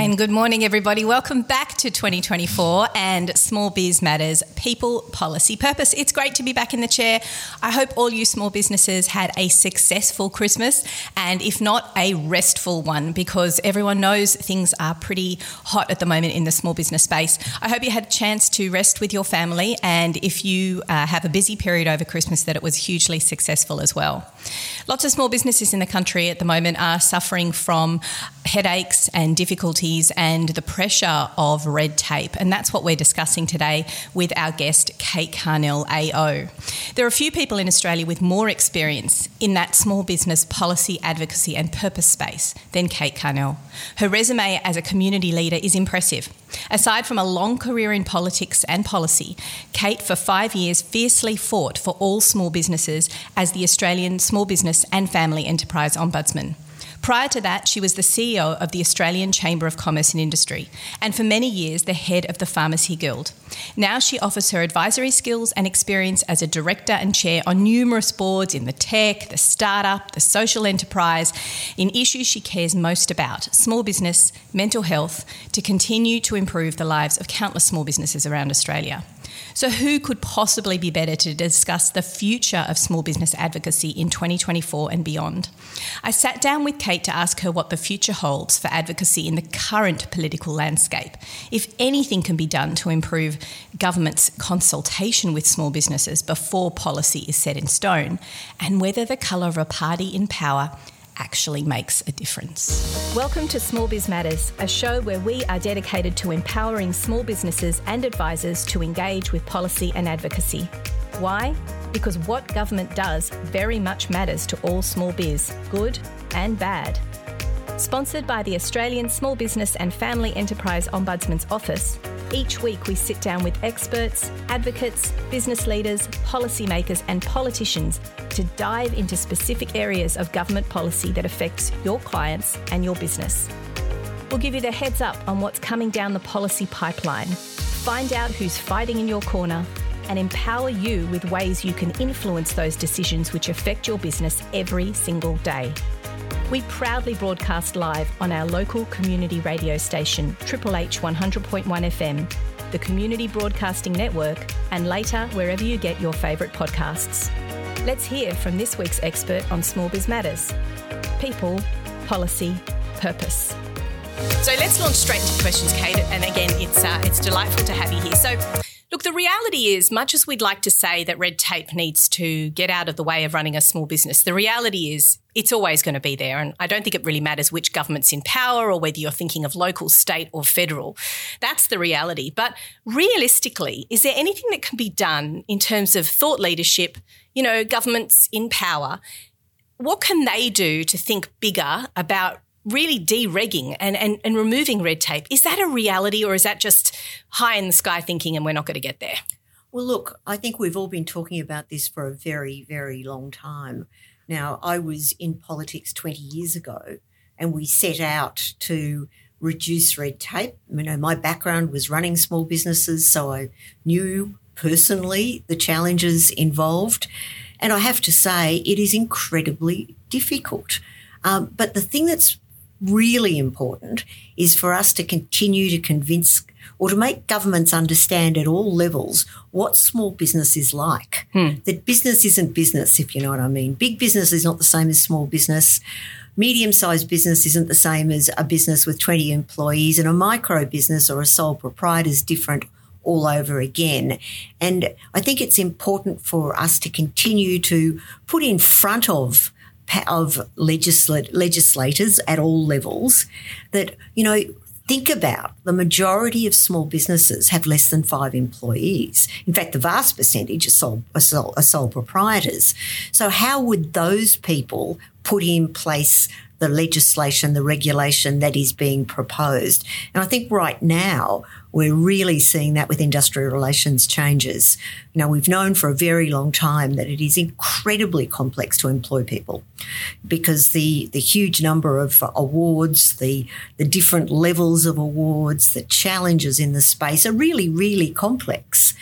And good morning, everybody. Welcome back to 2024 and Small Biz Matters People, Policy, Purpose. It's great to be back in the chair. I hope all you small businesses had a successful Christmas and, if not, a restful one because everyone knows things are pretty hot at the moment in the small business space. I hope you had a chance to rest with your family and if you uh, have a busy period over Christmas, that it was hugely successful as well. Lots of small businesses in the country at the moment are suffering from headaches and difficulties and the pressure of red tape. And that's what we're discussing today with our guest, Kate Carnell, AO. There are a few people in Australia with more experience in that small business policy advocacy and purpose space than Kate Carnell. Her resume as a community leader is impressive. Aside from a long career in politics and policy, Kate, for five years, fiercely fought for all small businesses as the Australian Small Business and Family Enterprise Ombudsman. Prior to that, she was the CEO of the Australian Chamber of Commerce and Industry, and for many years, the head of the Pharmacy Guild. Now she offers her advisory skills and experience as a director and chair on numerous boards in the tech, the startup, the social enterprise, in issues she cares most about small business, mental health, to continue to improve the lives of countless small businesses around Australia. So, who could possibly be better to discuss the future of small business advocacy in 2024 and beyond? I sat down with Kate to ask her what the future holds for advocacy in the current political landscape, if anything can be done to improve government's consultation with small businesses before policy is set in stone, and whether the colour of a party in power actually makes a difference. Welcome to Small Biz Matters, a show where we are dedicated to empowering small businesses and advisors to engage with policy and advocacy. Why? Because what government does very much matters to all small biz, good and bad. Sponsored by the Australian Small Business and Family Enterprise Ombudsman's Office, each week we sit down with experts, advocates, business leaders, policymakers, and politicians to dive into specific areas of government policy that affects your clients and your business. We'll give you the heads up on what's coming down the policy pipeline, find out who's fighting in your corner, and empower you with ways you can influence those decisions which affect your business every single day. We proudly broadcast live on our local community radio station, Triple H 100.1 FM, the Community Broadcasting Network, and later wherever you get your favourite podcasts. Let's hear from this week's expert on Small Biz Matters people, policy, purpose. So let's launch straight into questions, Kate. And again, it's uh, it's delightful to have you here. So Look, the reality is, much as we'd like to say that red tape needs to get out of the way of running a small business, the reality is it's always going to be there. And I don't think it really matters which government's in power or whether you're thinking of local, state, or federal. That's the reality. But realistically, is there anything that can be done in terms of thought leadership, you know, governments in power? What can they do to think bigger about really deregging and, and, and removing red tape. Is that a reality or is that just high in the sky thinking and we're not going to get there? Well, look, I think we've all been talking about this for a very, very long time. Now, I was in politics 20 years ago and we set out to reduce red tape. You know, my background was running small businesses, so I knew personally the challenges involved. And I have to say, it is incredibly difficult. Um, but the thing that's really important is for us to continue to convince or to make governments understand at all levels what small business is like. Hmm. That business isn't business, if you know what I mean. Big business is not the same as small business. Medium sized business isn't the same as a business with 20 employees, and a micro business or a sole proprietor is different all over again. And I think it's important for us to continue to put in front of of legislat- legislators at all levels that, you know, think about the majority of small businesses have less than five employees. In fact, the vast percentage are sole, are sole, are sole proprietors. So, how would those people put in place the legislation, the regulation that is being proposed? And I think right now, we're really seeing that with industrial relations changes. You know, we've known for a very long time that it is incredibly complex to employ people because the, the huge number of awards, the, the different levels of awards, the challenges in the space are really, really complex.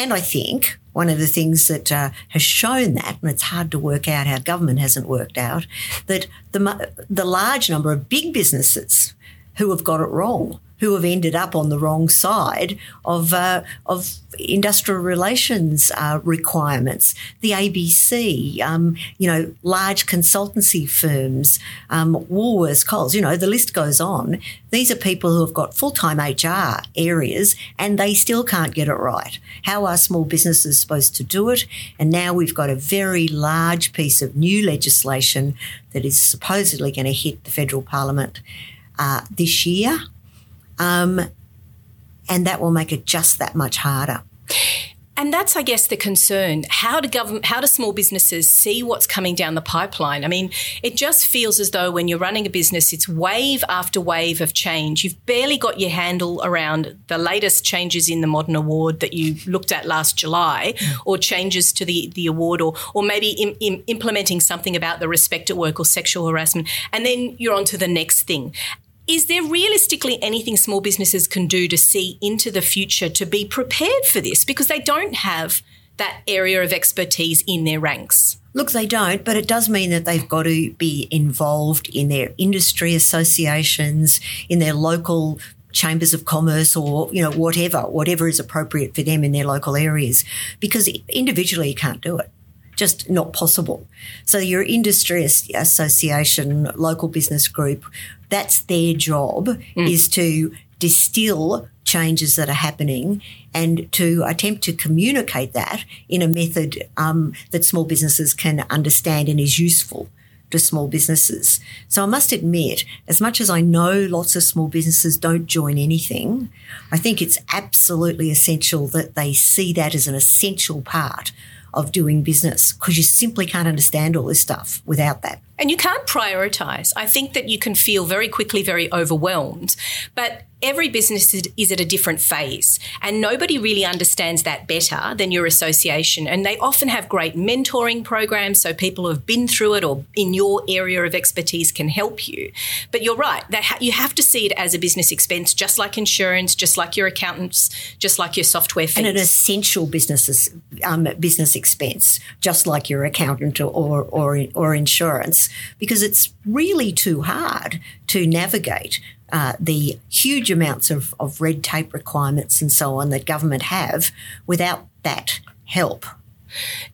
And I think one of the things that uh, has shown that, and it's hard to work out how government hasn't worked out, that the, the large number of big businesses who have got it wrong who have ended up on the wrong side of, uh, of industrial relations uh, requirements, the ABC, um, you know, large consultancy firms, um, Woolworths, Coles, you know, the list goes on. These are people who have got full time HR areas and they still can't get it right. How are small businesses supposed to do it? And now we've got a very large piece of new legislation that is supposedly going to hit the federal parliament uh, this year. Um, and that will make it just that much harder. And that's, I guess, the concern. How do government, how do small businesses see what's coming down the pipeline? I mean, it just feels as though when you're running a business, it's wave after wave of change. You've barely got your handle around the latest changes in the modern award that you looked at last July, or changes to the, the award, or or maybe in, in implementing something about the respect at work or sexual harassment, and then you're on to the next thing. Is there realistically anything small businesses can do to see into the future to be prepared for this? Because they don't have that area of expertise in their ranks. Look, they don't, but it does mean that they've got to be involved in their industry associations, in their local chambers of commerce or you know whatever whatever is appropriate for them in their local areas because individually you can't do it just not possible so your industry association local business group that's their job mm. is to distill changes that are happening and to attempt to communicate that in a method um, that small businesses can understand and is useful to small businesses. So I must admit, as much as I know lots of small businesses don't join anything, I think it's absolutely essential that they see that as an essential part of doing business because you simply can't understand all this stuff without that. And you can't prioritize. I think that you can feel very quickly very overwhelmed, but every business is at a different phase and nobody really understands that better than your association and they often have great mentoring programs so people who have been through it or in your area of expertise can help you but you're right ha- you have to see it as a business expense just like insurance just like your accountants just like your software fees. and an essential business um, business expense just like your accountant or, or or insurance because it's really too hard to navigate uh, the huge amounts of, of red tape requirements and so on that government have without that help.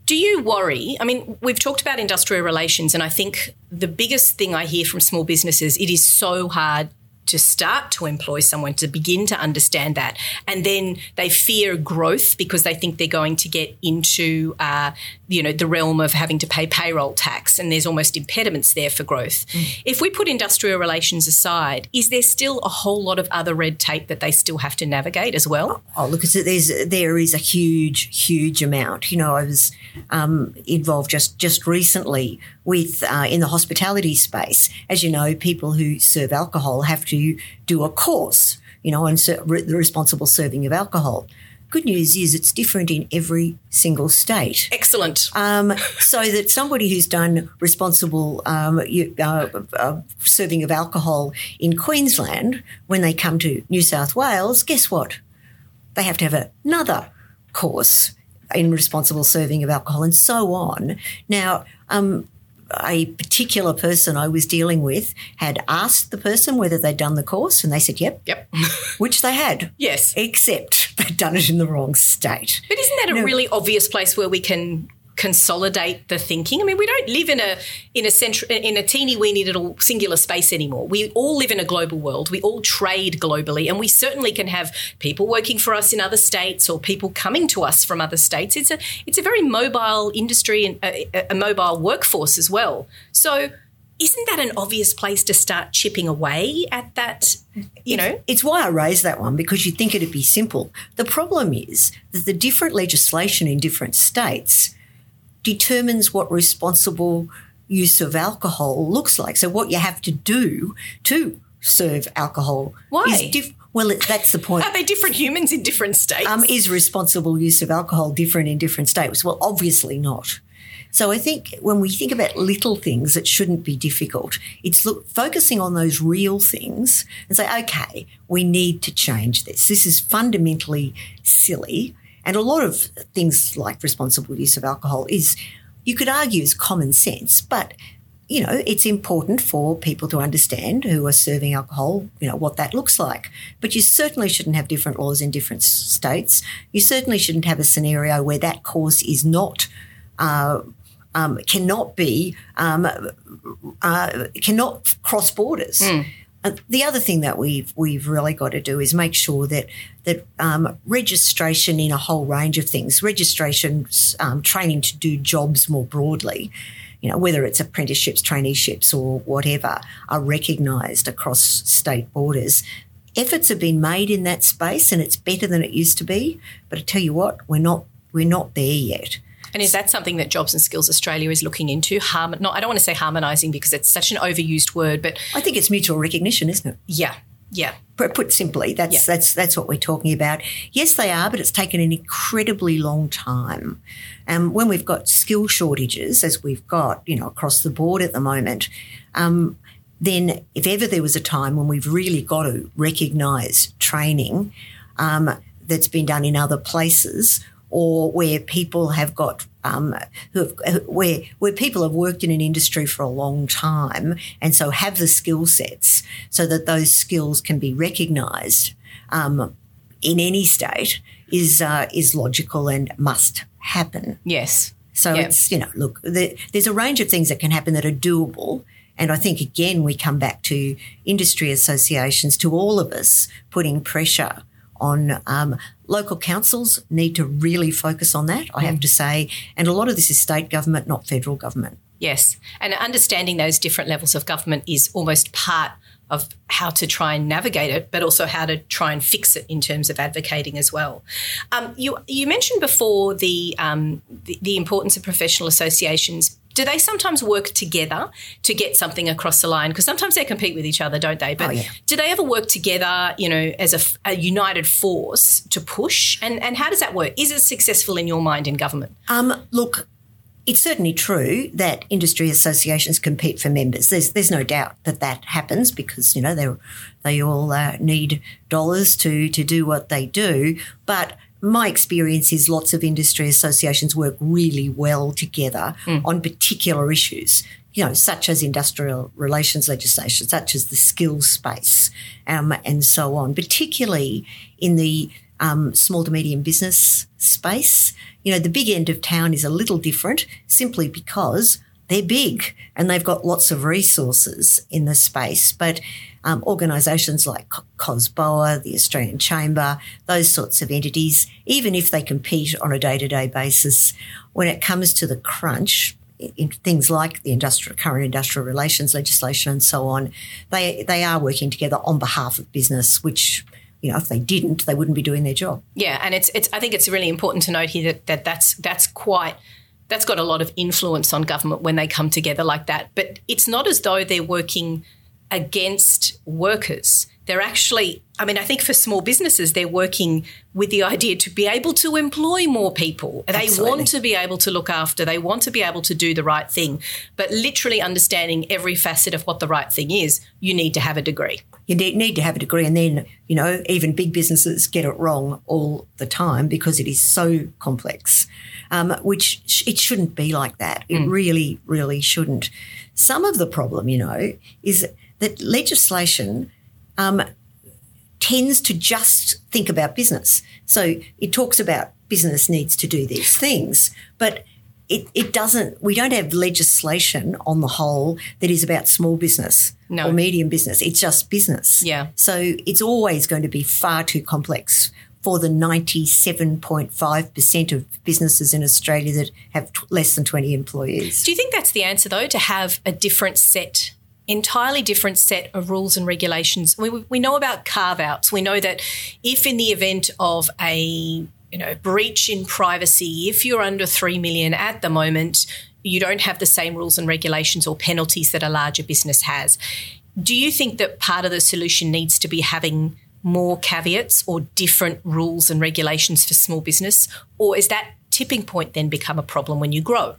Do you worry? I mean, we've talked about industrial relations, and I think the biggest thing I hear from small businesses, it is so hard to start to employ someone to begin to understand that. And then they fear growth because they think they're going to get into, uh, you know, the realm of having to pay payroll tax and there's almost impediments there for growth. Mm. If we put industrial relations aside, is there still a whole lot of other red tape that they still have to navigate as well? Oh, look, there's, there is a huge, huge amount. You know, I was um, involved just, just recently with uh, in the hospitality space. As you know, people who serve alcohol have to do a course, you know, on ser- the responsible serving of alcohol. Good news is it's different in every single state. Excellent. Um, so that somebody who's done responsible um, uh, uh, serving of alcohol in Queensland, when they come to New South Wales, guess what? They have to have another course in responsible serving of alcohol and so on. Now, um, a particular person I was dealing with had asked the person whether they'd done the course, and they said, "Yep, yep," which they had. Yes, except they'd done it in the wrong state. But isn't that a no. really obvious place where we can consolidate the thinking. I mean, we don't live in a in a central in a teeny weeny little singular space anymore. We all live in a global world. We all trade globally, and we certainly can have people working for us in other states or people coming to us from other states. It's a it's a very mobile industry and a, a mobile workforce as well. So isn't that an obvious place to start chipping away at that you know it's why i raised that one because you'd think it'd be simple the problem is that the different legislation in different states determines what responsible use of alcohol looks like. So what you have to do to serve alcohol Why? is diff- well, that's the point. Are they different humans in different states? Um, is responsible use of alcohol different in different states? Well, obviously not. So I think when we think about little things, it shouldn't be difficult. It's look, focusing on those real things and say, okay, we need to change this. This is fundamentally silly. And a lot of things like responsible use of alcohol is, you could argue, is common sense, but you know, it's important for people to understand who are serving alcohol, you know, what that looks like. But you certainly shouldn't have different laws in different states. You certainly shouldn't have a scenario where that course is not. Uh, um, cannot be um, uh, cannot cross borders. Mm. The other thing that we've we've really got to do is make sure that that um, registration in a whole range of things, registration, um, training to do jobs more broadly, you know, whether it's apprenticeships, traineeships, or whatever, are recognised across state borders. Efforts have been made in that space, and it's better than it used to be. But I tell you what, we're not we're not there yet. And is that something that Jobs and Skills Australia is looking into? Harm, not, I don't want to say harmonising because it's such an overused word, but I think it's mutual recognition, isn't it? Yeah, yeah. Put simply, that's yeah. that's that's what we're talking about. Yes, they are, but it's taken an incredibly long time. And um, when we've got skill shortages, as we've got, you know, across the board at the moment, um, then if ever there was a time when we've really got to recognise training um, that's been done in other places, or where people have got um, who have, where where people have worked in an industry for a long time and so have the skill sets so that those skills can be recognised um, in any state is uh, is logical and must happen. Yes. So yep. it's you know look the, there's a range of things that can happen that are doable. And I think again we come back to industry associations, to all of us putting pressure on um, local councils need to really focus on that, I have to say. And a lot of this is state government, not federal government. Yes. And understanding those different levels of government is almost part of how to try and navigate it, but also how to try and fix it in terms of advocating as well. Um, you you mentioned before the, um, the, the importance of professional associations do they sometimes work together to get something across the line? Because sometimes they compete with each other, don't they? But oh, yeah. do they ever work together, you know, as a, a, united force to push? And, and how does that work? Is it successful in your mind in government? Um, look, it's certainly true that industry associations compete for members. There's there's no doubt that that happens because you know they they all uh, need dollars to to do what they do. But my experience is lots of industry associations work really well together mm. on particular issues, you know, such as industrial relations legislation, such as the skills space, um, and so on, particularly in the um, small to medium business space. You know, the big end of town is a little different simply because they're big and they've got lots of resources in the space. But um, organisations like COSBOA, the Australian Chamber, those sorts of entities, even if they compete on a day to day basis, when it comes to the crunch, in things like the industrial current industrial relations legislation and so on, they they are working together on behalf of business, which you know, if they didn't, they wouldn't be doing their job. Yeah, and it's it's I think it's really important to note here that, that that's that's quite that's got a lot of influence on government when they come together like that. But it's not as though they're working against workers. They're actually, I mean, I think for small businesses, they're working with the idea to be able to employ more people. They want to be able to look after, they want to be able to do the right thing. But literally understanding every facet of what the right thing is, you need to have a degree. You need to have a degree. And then, you know, even big businesses get it wrong all the time because it is so complex, um, which sh- it shouldn't be like that. It mm. really, really shouldn't. Some of the problem, you know, is that legislation um, tends to just think about business. So it talks about business needs to do these things, but it, it doesn't, we don't have legislation on the whole that is about small business no. or medium business. It's just business. Yeah. So it's always going to be far too complex for the 97.5% of businesses in Australia that have t- less than 20 employees. Do you think that's the answer, though, to have a different set entirely different set of rules and regulations. We, we know about carve outs. We know that if in the event of a you know breach in privacy, if you're under three million at the moment, you don't have the same rules and regulations or penalties that a larger business has. Do you think that part of the solution needs to be having more caveats or different rules and regulations for small business? Or is that tipping point then become a problem when you grow?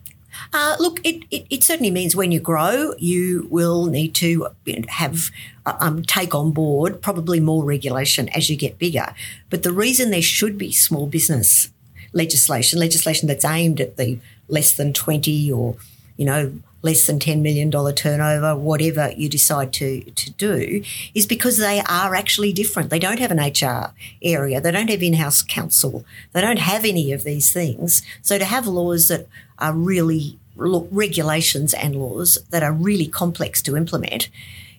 Uh, look, it, it, it, certainly means when you grow, you will need to have uh, um, take on board probably more regulation as you get bigger. But the reason there should be small business legislation, legislation that's aimed at the less than 20 or you know, less than $10 million turnover, whatever you decide to, to do, is because they are actually different. They don't have an HR area. They don't have in-house counsel. They don't have any of these things. So to have laws that are really regulations and laws that are really complex to implement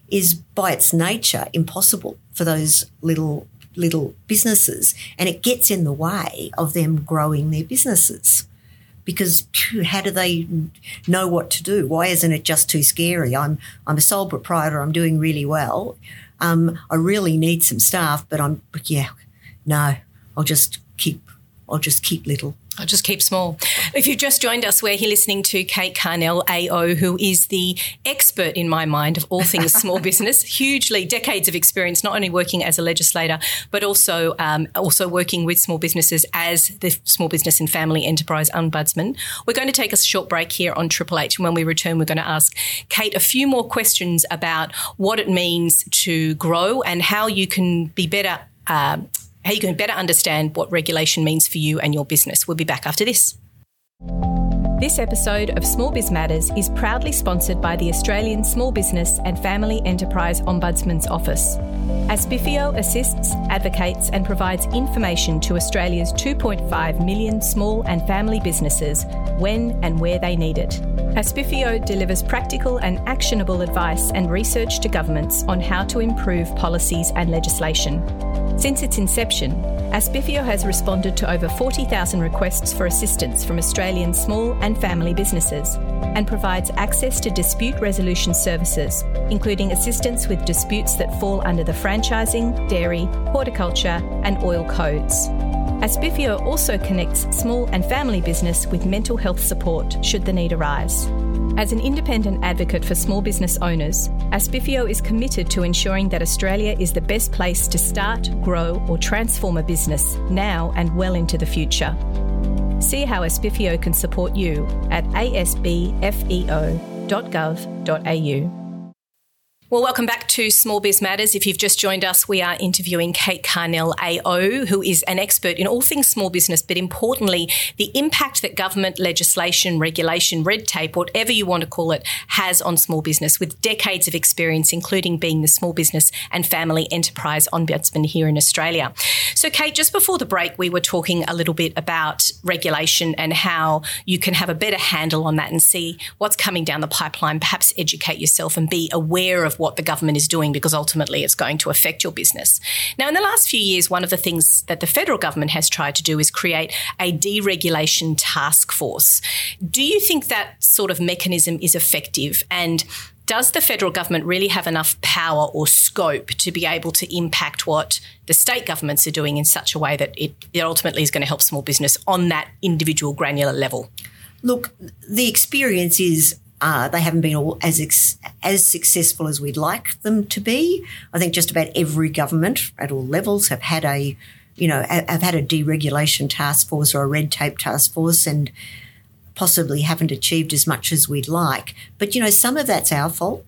is by its nature impossible for those little little businesses and it gets in the way of them growing their businesses because how do they know what to do? Why isn't it just too scary? I'm I'm a sole proprietor. I'm doing really well. Um, I really need some staff, but I'm yeah, no. I'll just keep I'll just keep little. I'll just keep small. If you've just joined us, we're here listening to Kate Carnell, AO, who is the expert in my mind of all things small business. Hugely decades of experience, not only working as a legislator, but also um, also working with small businesses as the Small Business and Family Enterprise Ombudsman. We're going to take a short break here on Triple H, and when we return, we're going to ask Kate a few more questions about what it means to grow and how you can be better. Uh, how you can better understand what regulation means for you and your business. We'll be back after this you. This episode of Small Biz Matters is proudly sponsored by the Australian Small Business and Family Enterprise Ombudsman's Office. ASBFEO assists, advocates, and provides information to Australia's 2.5 million small and family businesses when and where they need it. ASBFEO delivers practical and actionable advice and research to governments on how to improve policies and legislation. Since its inception, ASBFEO has responded to over 40,000 requests for assistance from Australian small and family businesses and provides access to dispute resolution services, including assistance with disputes that fall under the franchising, dairy, horticulture, and oil codes. ASBFEO also connects small and family business with mental health support should the need arise. As an independent advocate for small business owners, ASBFEO is committed to ensuring that Australia is the best place to start, grow, or transform a business now and well into the future. See how ASBFEO can support you at asbfeo.gov.au. Well, welcome back to Small Biz Matters. If you've just joined us, we are interviewing Kate Carnell AO, who is an expert in all things small business, but importantly, the impact that government legislation, regulation, red tape, whatever you want to call it, has on small business with decades of experience, including being the Small Business and Family Enterprise Ombudsman here in Australia. So, Kate, just before the break, we were talking a little bit about regulation and how you can have a better handle on that and see what's coming down the pipeline, perhaps educate yourself and be aware of what the government is doing because ultimately it's going to affect your business. Now, in the last few years, one of the things that the federal government has tried to do is create a deregulation task force. Do you think that sort of mechanism is effective? And does the federal government really have enough power or scope to be able to impact what the state governments are doing in such a way that it, it ultimately is going to help small business on that individual granular level? Look, the experience is uh, they haven't been all as ex- as successful as we'd like them to be. I think just about every government at all levels have had a, you know, have had a deregulation task force or a red tape task force, and possibly haven't achieved as much as we'd like. But you know, some of that's our fault.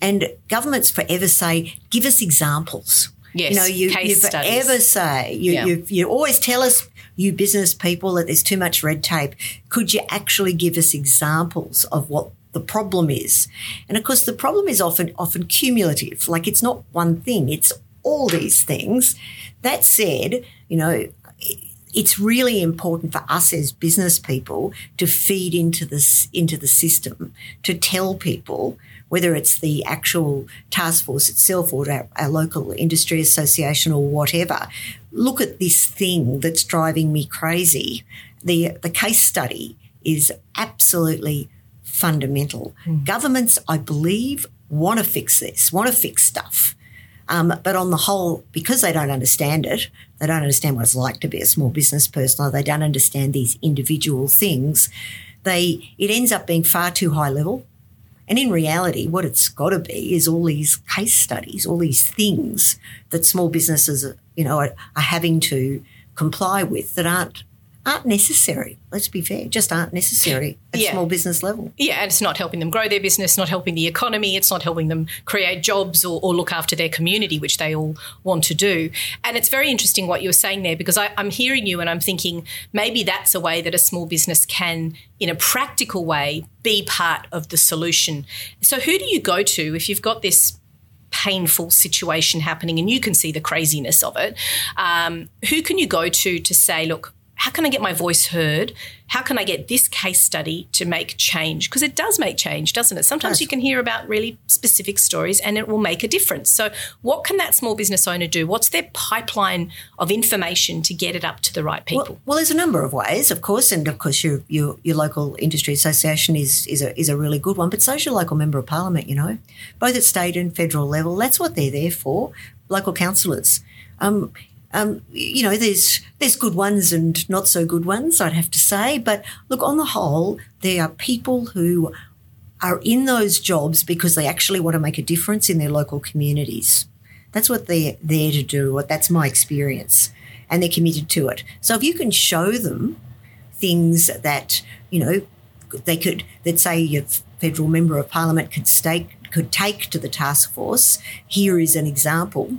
And governments forever say, "Give us examples." Yes, you know, you, you forever say, you, yeah. you, you always tell us you business people that there's too much red tape. Could you actually give us examples of what the problem is? And of course, the problem is often often cumulative. Like it's not one thing; it's all these things. That said, you know. It's really important for us as business people to feed into this into the system to tell people whether it's the actual task force itself or our, our local industry association or whatever, look at this thing that's driving me crazy. The, the case study is absolutely fundamental. Mm. Governments, I believe, want to fix this, want to fix stuff. Um, but on the whole, because they don't understand it, they don't understand what it's like to be a small business person, or they don't understand these individual things, they it ends up being far too high level. And in reality, what it's got to be is all these case studies, all these things that small businesses, you know, are, are having to comply with that aren't aren't necessary. Let's be fair, just aren't necessary at Yeah. small business level. Yeah, and it's not helping them grow their business, not helping the economy, it's not helping them create jobs or, or look after their community, which they all want to do. And it's very interesting what you were saying there because I, I'm hearing you and I'm thinking maybe that's a way that a small business can, in a practical way, be part of the solution. So, who do you go to if you've got this? Painful situation happening, and you can see the craziness of it. Um, who can you go to to say, look, how can I get my voice heard? How can I get this case study to make change? Because it does make change, doesn't it? Sometimes you can hear about really specific stories and it will make a difference. So, what can that small business owner do? What's their pipeline of information to get it up to the right people? Well, well, there's a number of ways, of course, and of course your your, your local industry association is is a is a really good one. But so's your local member of parliament, you know, both at state and federal level. That's what they're there for. Local councillors. Um, um, you know, there's there's good ones and not so good ones, I'd have to say. But look, on the whole, there are people who are in those jobs because they actually want to make a difference in their local communities. That's what they're there to do. That's my experience. And they're committed to it. So if you can show them things that, you know, they could, that say your federal member of parliament could stake, could take to the task force, here is an example,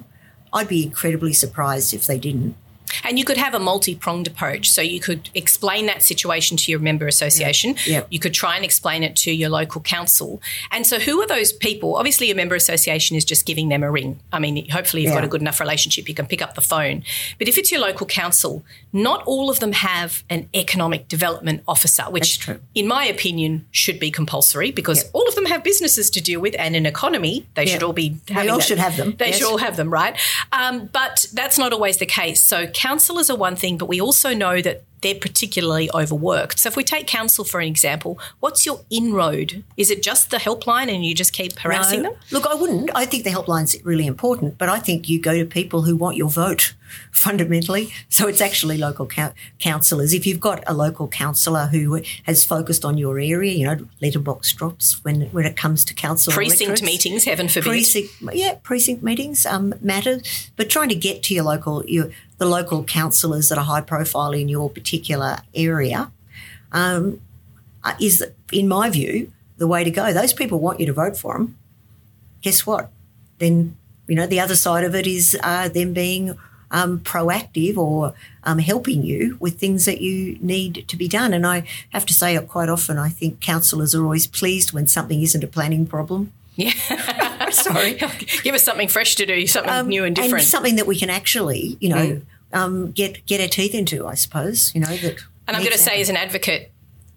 I'd be incredibly surprised if they didn't. And you could have a multi pronged approach. So you could explain that situation to your member association. Yeah. You could try and explain it to your local council. And so, who are those people? Obviously, your member association is just giving them a ring. I mean, hopefully, you've got a good enough relationship, you can pick up the phone. But if it's your local council, not all of them have an economic development officer, which, in my opinion, should be compulsory because Yeah. all of them have businesses to deal with and an economy. They should all be having all that. should have them, They yes. should all have them, right? Um, but that's not always the case. So councillors are one thing, but we also know that they're particularly overworked. So if we take council for an example, what's your inroad? Is it just the helpline and you just keep harassing No. them? Look, I wouldn't. I think the helpline's really important, but I think you go to people who want your vote fundamentally. So it's actually local coun councillors. If you've got a local councillor who has focused on your area, you know, letterbox drops when when it comes to council Precinct meetings, heaven forbid. Precinct, yeah, precinct meetings um, matter, but trying to get to your local, your the local councillors that are high profile in your particular area, um, uh, is, in my view, the way to go. Those people want you to vote for them. Guess what? Then you know the other side of it is uh, them being um, proactive or um, helping you with things that you need to be done. And I have to say, quite often, I think councillors are always pleased when something isn't a planning problem. Yeah. Sorry. Give us something fresh to do, something new and different. Um, and something that we can actually, you know, um, get get our teeth into. I suppose, you know that. and I'm going to say, as an advocate,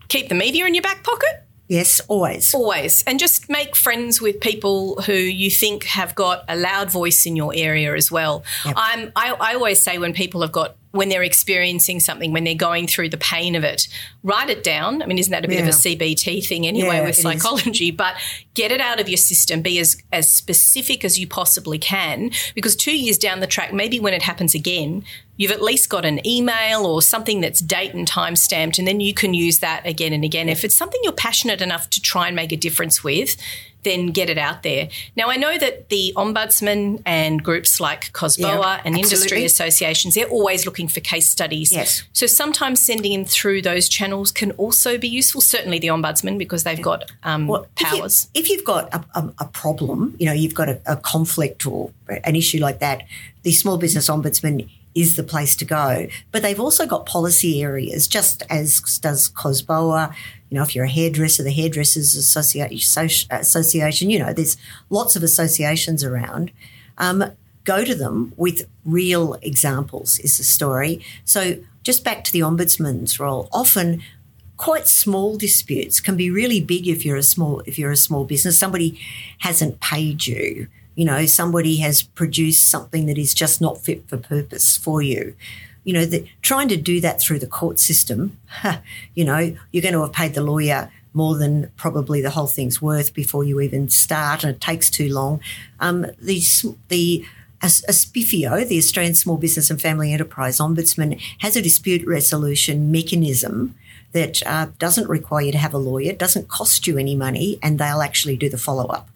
keep the media in your back pocket. yes, always. Always. And just make friends with people who you think have got a loud voice in your area as well. I'm, I, I always say when people have got, when they're experiencing something, when they're going through the pain of it, write it down. I mean, isn't that a bit of a CBT thing anyway Yeah, with is. psychology? But get it out of your system. Be as, as specific as you possibly can because two years down the track, maybe when it happens again, you've at least got an email or something that's date and time stamped, and then you can use that again and again. If it's something you're passionate enough to try and make a difference with, then get it out there. Now, I know that the ombudsman and groups like COSBOA Yeah, and industry associations, they're always looking for case studies. Yes. So sometimes sending in through those channels can also be useful. Certainly the ombudsman because they've got um, Well, if you- powers. If, you, have got a, a, a problem, you know, you've got a, a conflict or an issue like that, the Small Business Ombudsman is the place to go. But they've also got policy areas, just as does COSBOA. You know, if you're a hairdresser, the Hairdressers Association, you know, there's lots of associations around. Um, go to them with real examples, is the story. So, just back to the ombudsman's role, often quite small disputes can be really big if you're a small if you're a small business. Somebody hasn't paid you you know somebody has produced something that is just not fit for purpose for you. You know trying to do that through the court system you know you're going to have paid the lawyer more than probably the whole thing's worth before you even start and it takes too long. Um, the the as ASBFEO, the Australian Small Business and Family Enterprise Ombudsman, has a dispute resolution mechanism that uh, doesn't require you to have a lawyer, doesn't cost you any money, and they'll actually do the follow up.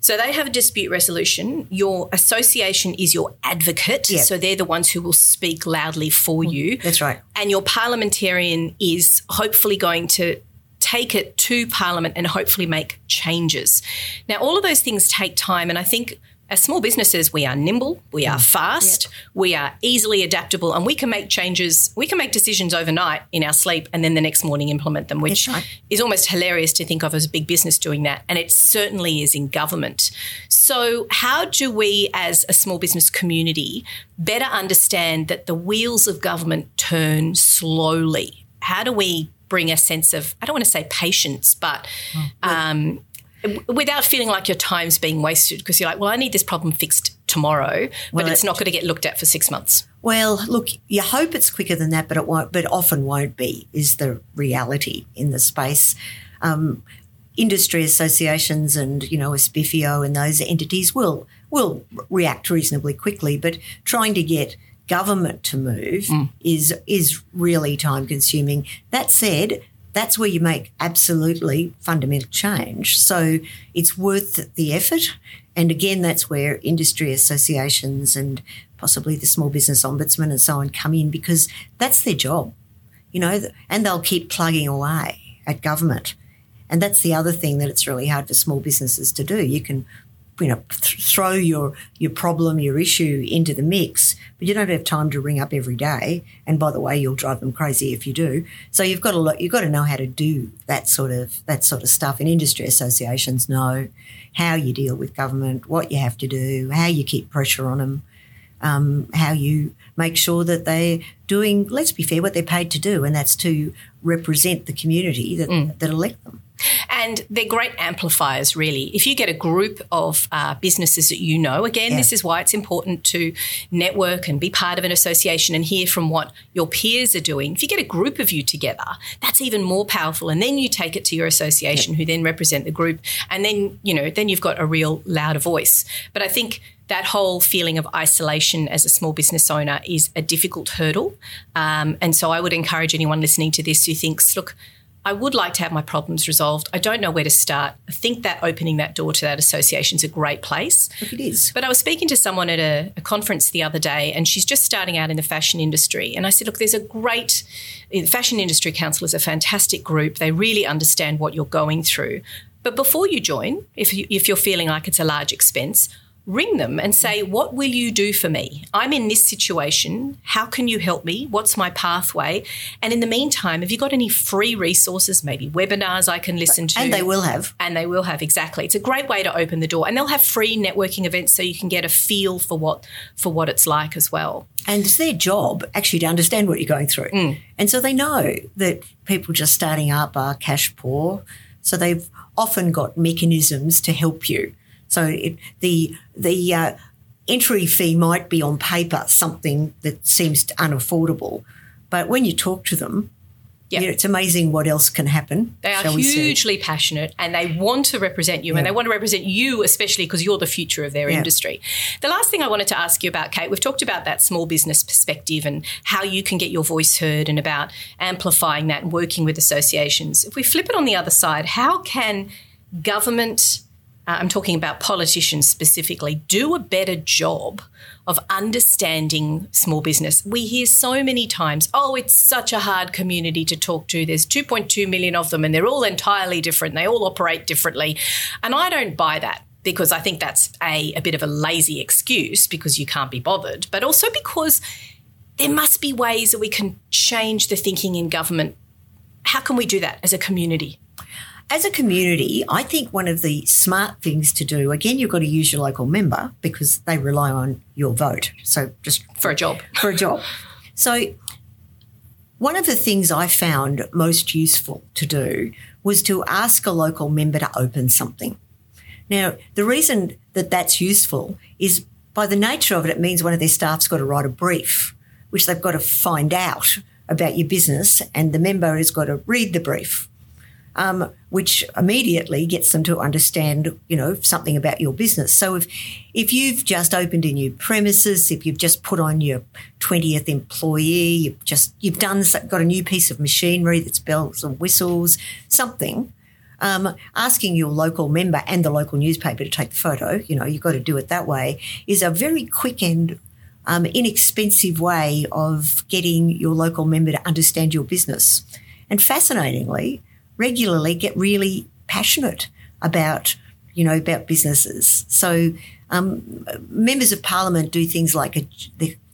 So they have a dispute resolution. Your association is your advocate. Yep. So they're the ones who will speak loudly for you. That's right. And your parliamentarian is hopefully going to take it to Parliament and hopefully make changes. Now, all of those things take time. And I think as small businesses, we are nimble, we are fast, we are easily adaptable, and we can make changes, we can make decisions overnight in our sleep and then the next morning implement them, which right. is almost hilarious to think of as a big business doing that. And it certainly is in government. So, how do we as a small business community better understand that the wheels of government turn slowly? How do we bring a sense of, I don't want to say patience, but um, without feeling like your time's being wasted because you're like, well, I need this problem fixed tomorrow, but it's it- not going to get looked at for six months. Well, look, you hope it's quicker than that, but it won't. But often won't be. Is the reality in the space. Um, industry associations and you know ASBFEO and those entities will will react reasonably quickly, but trying to get government to move is is really time consuming. That said, that's where you make absolutely fundamental change. So it's worth the effort. And again, that's where industry associations and possibly the small business ombudsman and so on come in because that's their job, you know, and they'll keep plugging away at government. And that's the other thing that it's really hard for small businesses to do. You can, you know, th- throw your your problem, your issue into the mix, but you don't have time to ring up every day. And by the way, you'll drive them crazy if you do. So you've got to lo- you've got to know how to do that sort of that sort of stuff. And industry associations know how you deal with government, what you have to do, how you keep pressure on them um, how you make sure that they're doing, let's be fair, what they're paid to do, and that's to represent the community that, that elect them. And they're great amplifiers, really. If you get a group of uh, businesses that you know, again, Yeah. this is why it's important to network and be part of an association and hear from what your peers are doing. If you get a group of you together, that's even more powerful. And then you take it to your association, who then represent the group. And then, you know, then you've got a real louder voice. But I think that whole feeling of isolation as a small business owner is a difficult hurdle. Um, and so I would encourage anyone listening to this who thinks, look, I would like to have my problems resolved. I don't know where to start. I think that opening that door to that association is a great place. Look, it is. But I was speaking to someone at a, a conference the other day, and she's just starting out in the fashion industry. And I said, Look, there's a great, the Fashion Industry Council is a fantastic group. They really understand what you're going through. But before you join, if, you, if you're feeling like it's a large expense, ring them and say, What will you do for me? I'm in this situation. How can you help me? What's my pathway? And in the meantime, have you got any free resources, maybe webinars I can listen to? And they will have. And they will have exactly. It's a great way to open the door, and they'll have free networking events so you can get a feel for what for what it's like as well. And it's their job actually to understand what you're going through. Mm. And so they know that people just starting up are cash poor. So they've often got mechanisms to help you. So it, the the uh, entry fee might be on paper something that seems unaffordable, but when you talk to them, Yeah. you know, it's amazing what else can happen. They are hugely passionate and they want to represent you and they want to represent you, especially because you're the future of their Yeah. industry. The last thing I wanted to ask you about, Kate, we've talked about that small business perspective and how you can get your voice heard and about amplifying that and working with associations. If we flip it on the other side, how can government, uh, I'm talking about politicians specifically, do a better job of understanding small business. We hear so many times, oh, it's such a hard community to talk to. There's 2.2 million of them and they're all entirely different. They all operate differently. And I don't buy that because I think that's a, a bit of a lazy excuse because you can't be bothered, but also because there must be ways that we can change the thinking in government. How can we do that as a community? As a community, I think one of the smart things to do, again, you've got to use your local member because they rely on your vote. So just For a job. for a job. So, one of the things I found most useful to do was to ask a local member to open something. Now, the reason that that's useful is by the nature of it, it means one of their staff's got to write a brief, which they've got to find out about your business, and the member has got to read the brief um, which immediately gets them to understand, you know, something about your business. So if if you've just opened a new premises, if you've just put on your twentieth employee, you've just you've done got a new piece of machinery that's bells and whistles, something. um, asking your local member and the local newspaper to take the photo, you know, you've got to do it that way, is a very quick and um, inexpensive way of getting your local member to understand your business. And fascinatingly, regularly get really passionate about, you know, about businesses. So um, members of parliament do things like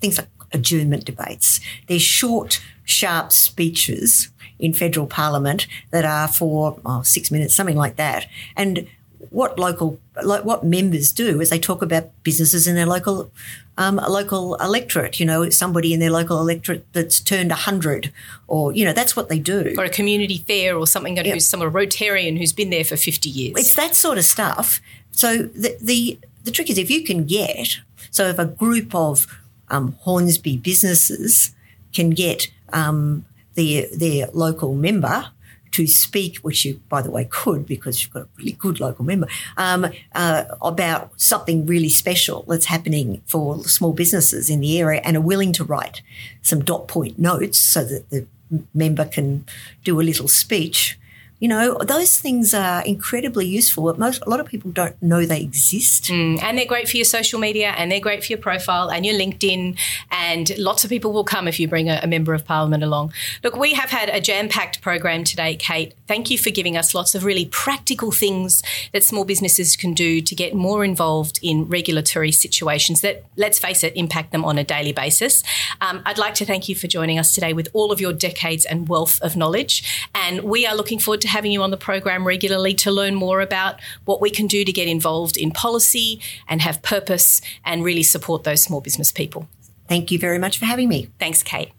things like adjournment debates. They're short, sharp speeches in federal parliament that are for oh, six minutes, something like that. And what local, like what members do is they talk about businesses in their local, um, a local electorate. You know, somebody in their local electorate that's turned hundred, or you know, that's what they do. Or a community fair, or something. Yep. Who's some a Rotarian who's been there for fifty years. It's that sort of stuff. So the the the trick is if you can get so if a group of um, Hornsby businesses can get um, their their local member to speak, which you, by the way, could because you've got a really good local member, um, uh, about something really special that's happening for small businesses in the area and are willing to write some dot point notes so that the member can do a little speech you know, those things are incredibly useful. But most, a lot of people don't know they exist. Mm, and they're great for your social media and they're great for your profile and your LinkedIn. And lots of people will come if you bring a, a member of parliament along. Look, we have had a jam packed program today, Kate. Thank you for giving us lots of really practical things that small businesses can do to get more involved in regulatory situations that, let's face it, impact them on a daily basis. Um, I'd like to thank you for joining us today with all of your decades and wealth of knowledge. And we are looking forward to having you on the program regularly to learn more about what we can do to get involved in policy and have purpose and really support those small business people. Thank you very much for having me. Thanks, Kate.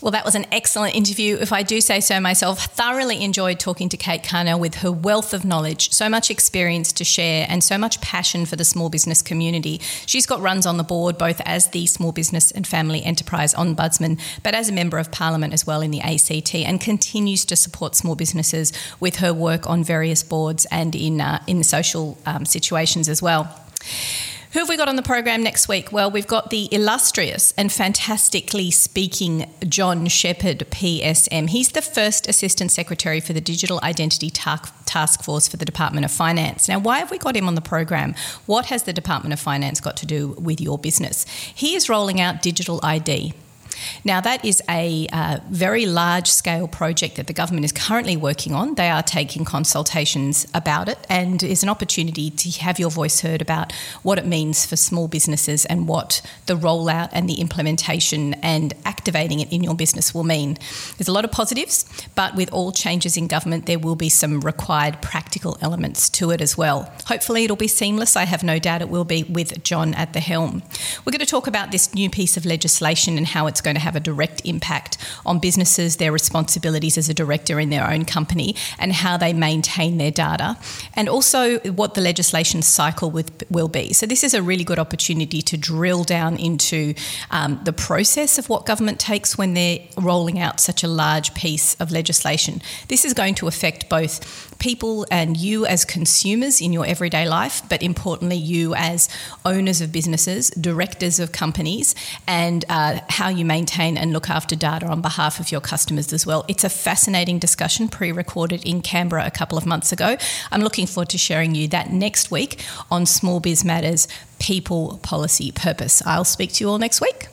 Well, that was an excellent interview. If I do say so myself, thoroughly enjoyed talking to Kate Carnell with her wealth of knowledge, so much experience to share, and so much passion for the small business community. She's got runs on the board both as the Small Business and Family Enterprise Ombudsman, but as a Member of Parliament as well in the ACT, and continues to support small businesses with her work on various boards and in, uh, in social um, situations as well. Who have we got on the program next week? Well, we've got the illustrious and fantastically speaking John Shepherd, PSM. He's the first Assistant Secretary for the Digital Identity Task Force for the Department of Finance. Now, why have we got him on the program? What has the Department of Finance got to do with your business? He is rolling out digital ID. Now, that is a uh, very large scale project that the government is currently working on. They are taking consultations about it and is an opportunity to have your voice heard about what it means for small businesses and what the rollout and the implementation and activating it in your business will mean. There's a lot of positives, but with all changes in government, there will be some required practical elements to it as well. Hopefully, it'll be seamless. I have no doubt it will be with John at the helm. We're going to talk about this new piece of legislation and how it's going to have a direct impact on businesses, their responsibilities as a director in their own company, and how they maintain their data, and also what the legislation cycle with, will be. So, this is a really good opportunity to drill down into um, the process of what government takes when they're rolling out such a large piece of legislation. This is going to affect both people and you as consumers in your everyday life, but importantly, you as owners of businesses, directors of companies, and uh, how you maintain and look after data on behalf of your customers as well. It's a fascinating discussion pre recorded in Canberra a couple of months ago. I'm looking forward to sharing you that next week on Small Biz Matters People, Policy, Purpose. I'll speak to you all next week.